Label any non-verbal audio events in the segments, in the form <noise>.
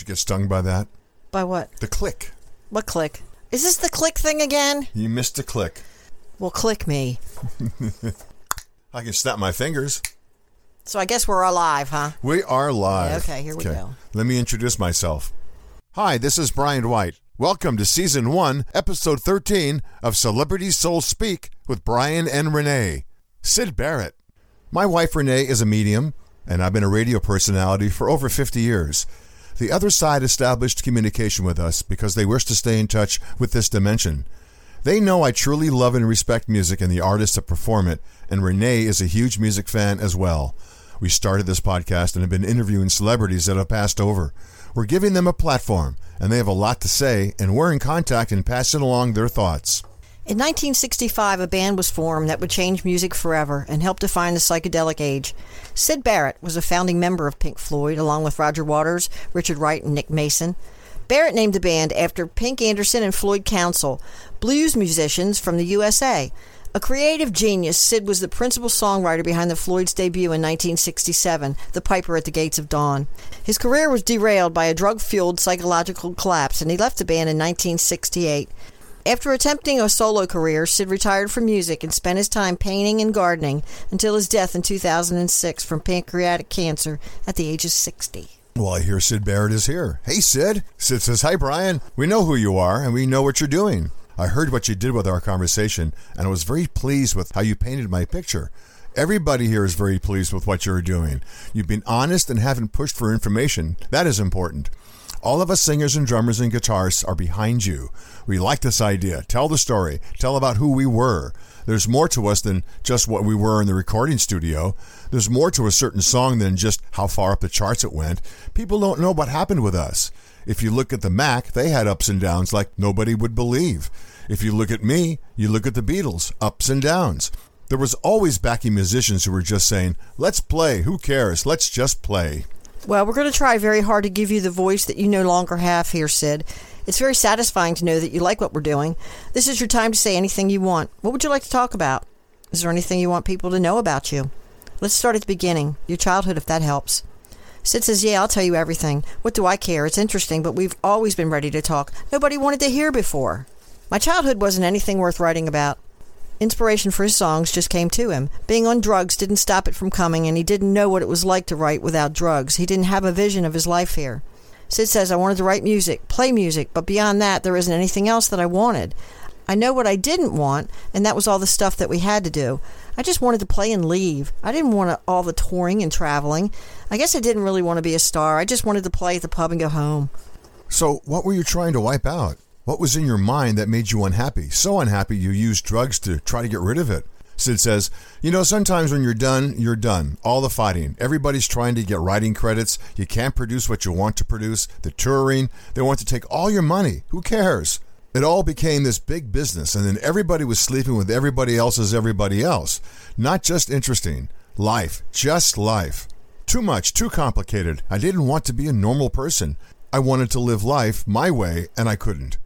Did you get stung by that? By what? The click. What click? Is this the click thing again? You missed a click. Well, click me. <laughs> I can snap my fingers. So I guess we're alive, huh? We are live. Yeah, okay, here we go. Let me introduce myself. Hi, this is Brian White. Welcome to Season 1, Episode 13 of Celebrity Soul Speak with Brian and Renee. Syd Barrett. My wife Renee is a medium, and I've been a radio personality for over 50 years. The other side established communication with us because they wish to stay in touch with this dimension. They know I truly love and respect music and the artists that perform it, and Renee is a huge music fan as well. We started this podcast and have been interviewing celebrities that have passed over. We're giving them a platform, and they have a lot to say, and we're in contact and passing along their thoughts. In 1965, a band was formed that would change music forever and help define the psychedelic age. Syd Barrett was a founding member of Pink Floyd, along with Roger Waters, Richard Wright, and Nick Mason. Barrett named the band after Pink Anderson and Floyd Council, blues musicians from the USA. A creative genius, Syd was the principal songwriter behind the Floyd's debut in 1967, The Piper at the Gates of Dawn. His career was derailed by a drug fueled psychological collapse, and he left the band in 1968. After attempting a solo career, Syd retired from music and spent his time painting and gardening until his death in 2006 from pancreatic cancer at the age of 60. Well, I hear Syd Barrett is here. Hey, Syd. Syd says, Hi, Brian. We know who you are and we know what you're doing. I heard what you did with our conversation and I was very pleased with how you painted my picture. Everybody here is very pleased with what you're doing. You've been honest and haven't pushed for information. That is important. All of us singers and drummers and guitarists are behind you. We like this idea. Tell the story. Tell about who we were. There's more to us than just what we were in the recording studio. There's more to a certain song than just how far up the charts it went. People don't know what happened with us. If you look at the Mac, they had ups and downs like nobody would believe. If you look at me, you look at the Beatles, ups and downs. There was always backing musicians who were just saying, let's play, who cares, let's just play. Well, we're going to try very hard to give you the voice that you no longer have here, Syd. It's very satisfying to know that you like what we're doing. This is your time to say anything you want. What would you like to talk about? Is there anything you want people to know about you? Let's start at the beginning, your childhood, if that helps. Syd says, Yeah, I'll tell you everything. What do I care? It's interesting, but we've always been ready to talk. Nobody wanted to hear before. My childhood wasn't anything worth writing about. Inspiration for his songs just came to him. Being on drugs didn't stop it from coming, and he didn't know what it was like to write without drugs. He didn't have a vision of his life here. Syd says, I wanted to write music, play music, but beyond that, there isn't anything else that I wanted. I know what I didn't want, and that was all the stuff that we had to do. I just wanted to play and leave. I didn't want all the touring and traveling. I guess I didn't really want to be a star. I just wanted to play at the pub and go home. So, what were you trying to wipe out? What was in your mind that made you unhappy? So unhappy you used drugs to try to get rid of it. Syd says, You know, sometimes when you're done, you're done. All the fighting. Everybody's trying to get writing credits. You can't produce what you want to produce. The touring. They want to take all your money. Who cares? It all became this big business, and then everybody was sleeping with everybody else's everybody else. Not just interesting. Life. Just life. Too much, too complicated. I didn't want to be a normal person. I wanted to live life my way, and I couldn't.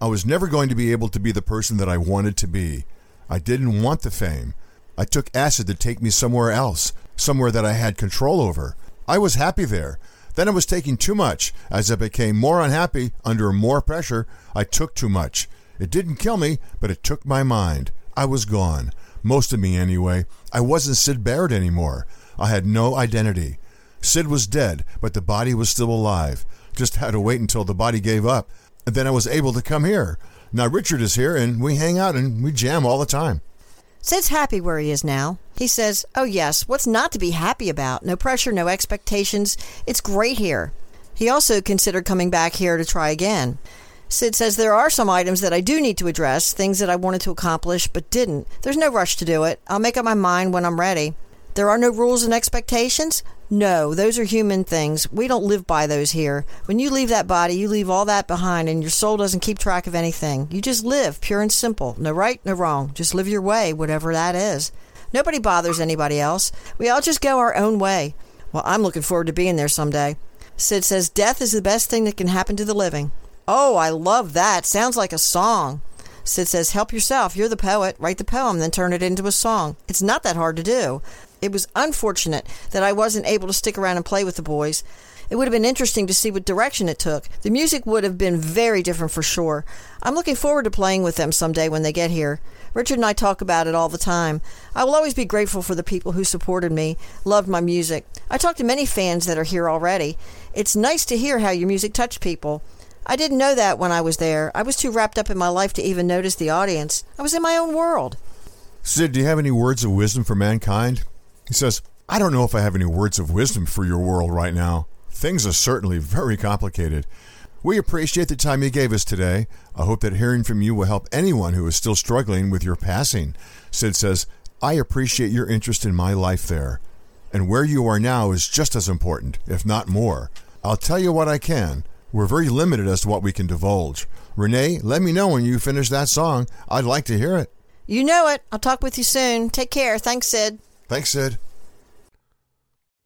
I was never going to be able to be the person that I wanted to be. I didn't want the fame. I took acid to take me somewhere else, somewhere that I had control over. I was happy there. Then I was taking too much. As I became more unhappy, under more pressure, I took too much. It didn't kill me, but it took my mind. I was gone. Most of me, anyway. I wasn't Syd Barrett anymore. I had no identity. Syd was dead, but the body was still alive. Just had to wait until the body gave up and then I was able to come here. Now Richard is here, and we hang out and we jam all the time. Syd's happy where he is now. He says, Oh, yes, what's not to be happy about? No pressure, no expectations. It's great here. He also considered coming back here to try again. Syd says there are some items that I do need to address, things that I wanted to accomplish but didn't. There's no rush to do it. I'll make up my mind when I'm ready. There are no rules and expectations? No, those are human things. We don't live by those here. When you leave that body, you leave all that behind, and your soul doesn't keep track of anything. You just live, pure and simple. No right, no wrong. Just live your way, whatever that is. Nobody bothers anybody else. We all just go our own way. Well, I'm looking forward to being there someday. Syd says death is the best thing that can happen to the living. Oh, I love that. Sounds like a song. Syd says, Help yourself. You're the poet. Write the poem, then turn it into a song. It's not that hard to do. It was unfortunate that I wasn't able to stick around and play with the boys. It would have been interesting to see what direction it took. The music would have been very different for sure. I'm looking forward to playing with them someday when they get here. Richard and I talk about it all the time. I will always be grateful for the people who supported me, loved my music. I talk to many fans that are here already. It's nice to hear how your music touched people. I didn't know that when I was there. I was too wrapped up in my life to even notice the audience. I was in my own world. Syd, do you have any words of wisdom for mankind? He says, I don't know if I have any words of wisdom for your world right now. Things are certainly very complicated. We appreciate the time you gave us today. I hope that hearing from you will help anyone who is still struggling with your passing. Syd says, I appreciate your interest in my life there. And where you are now is just as important, if not more. I'll tell you what I can. We're very limited as to what we can divulge. Renee, let me know when you finish that song. I'd like to hear it. You know it. I'll talk with you soon. Take care. Thanks, Syd. Thanks, Syd.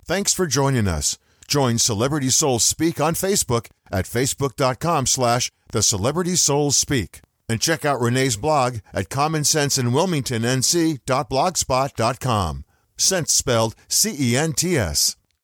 Thanks for joining us. Join Celebrity Souls Speak on Facebook at facebook.com slash the Celebrity Souls Speak. And check out Renee's blog at commonsenseinwilmingtonnc.blogspot.com. Sense spelled C-E-N-T-S.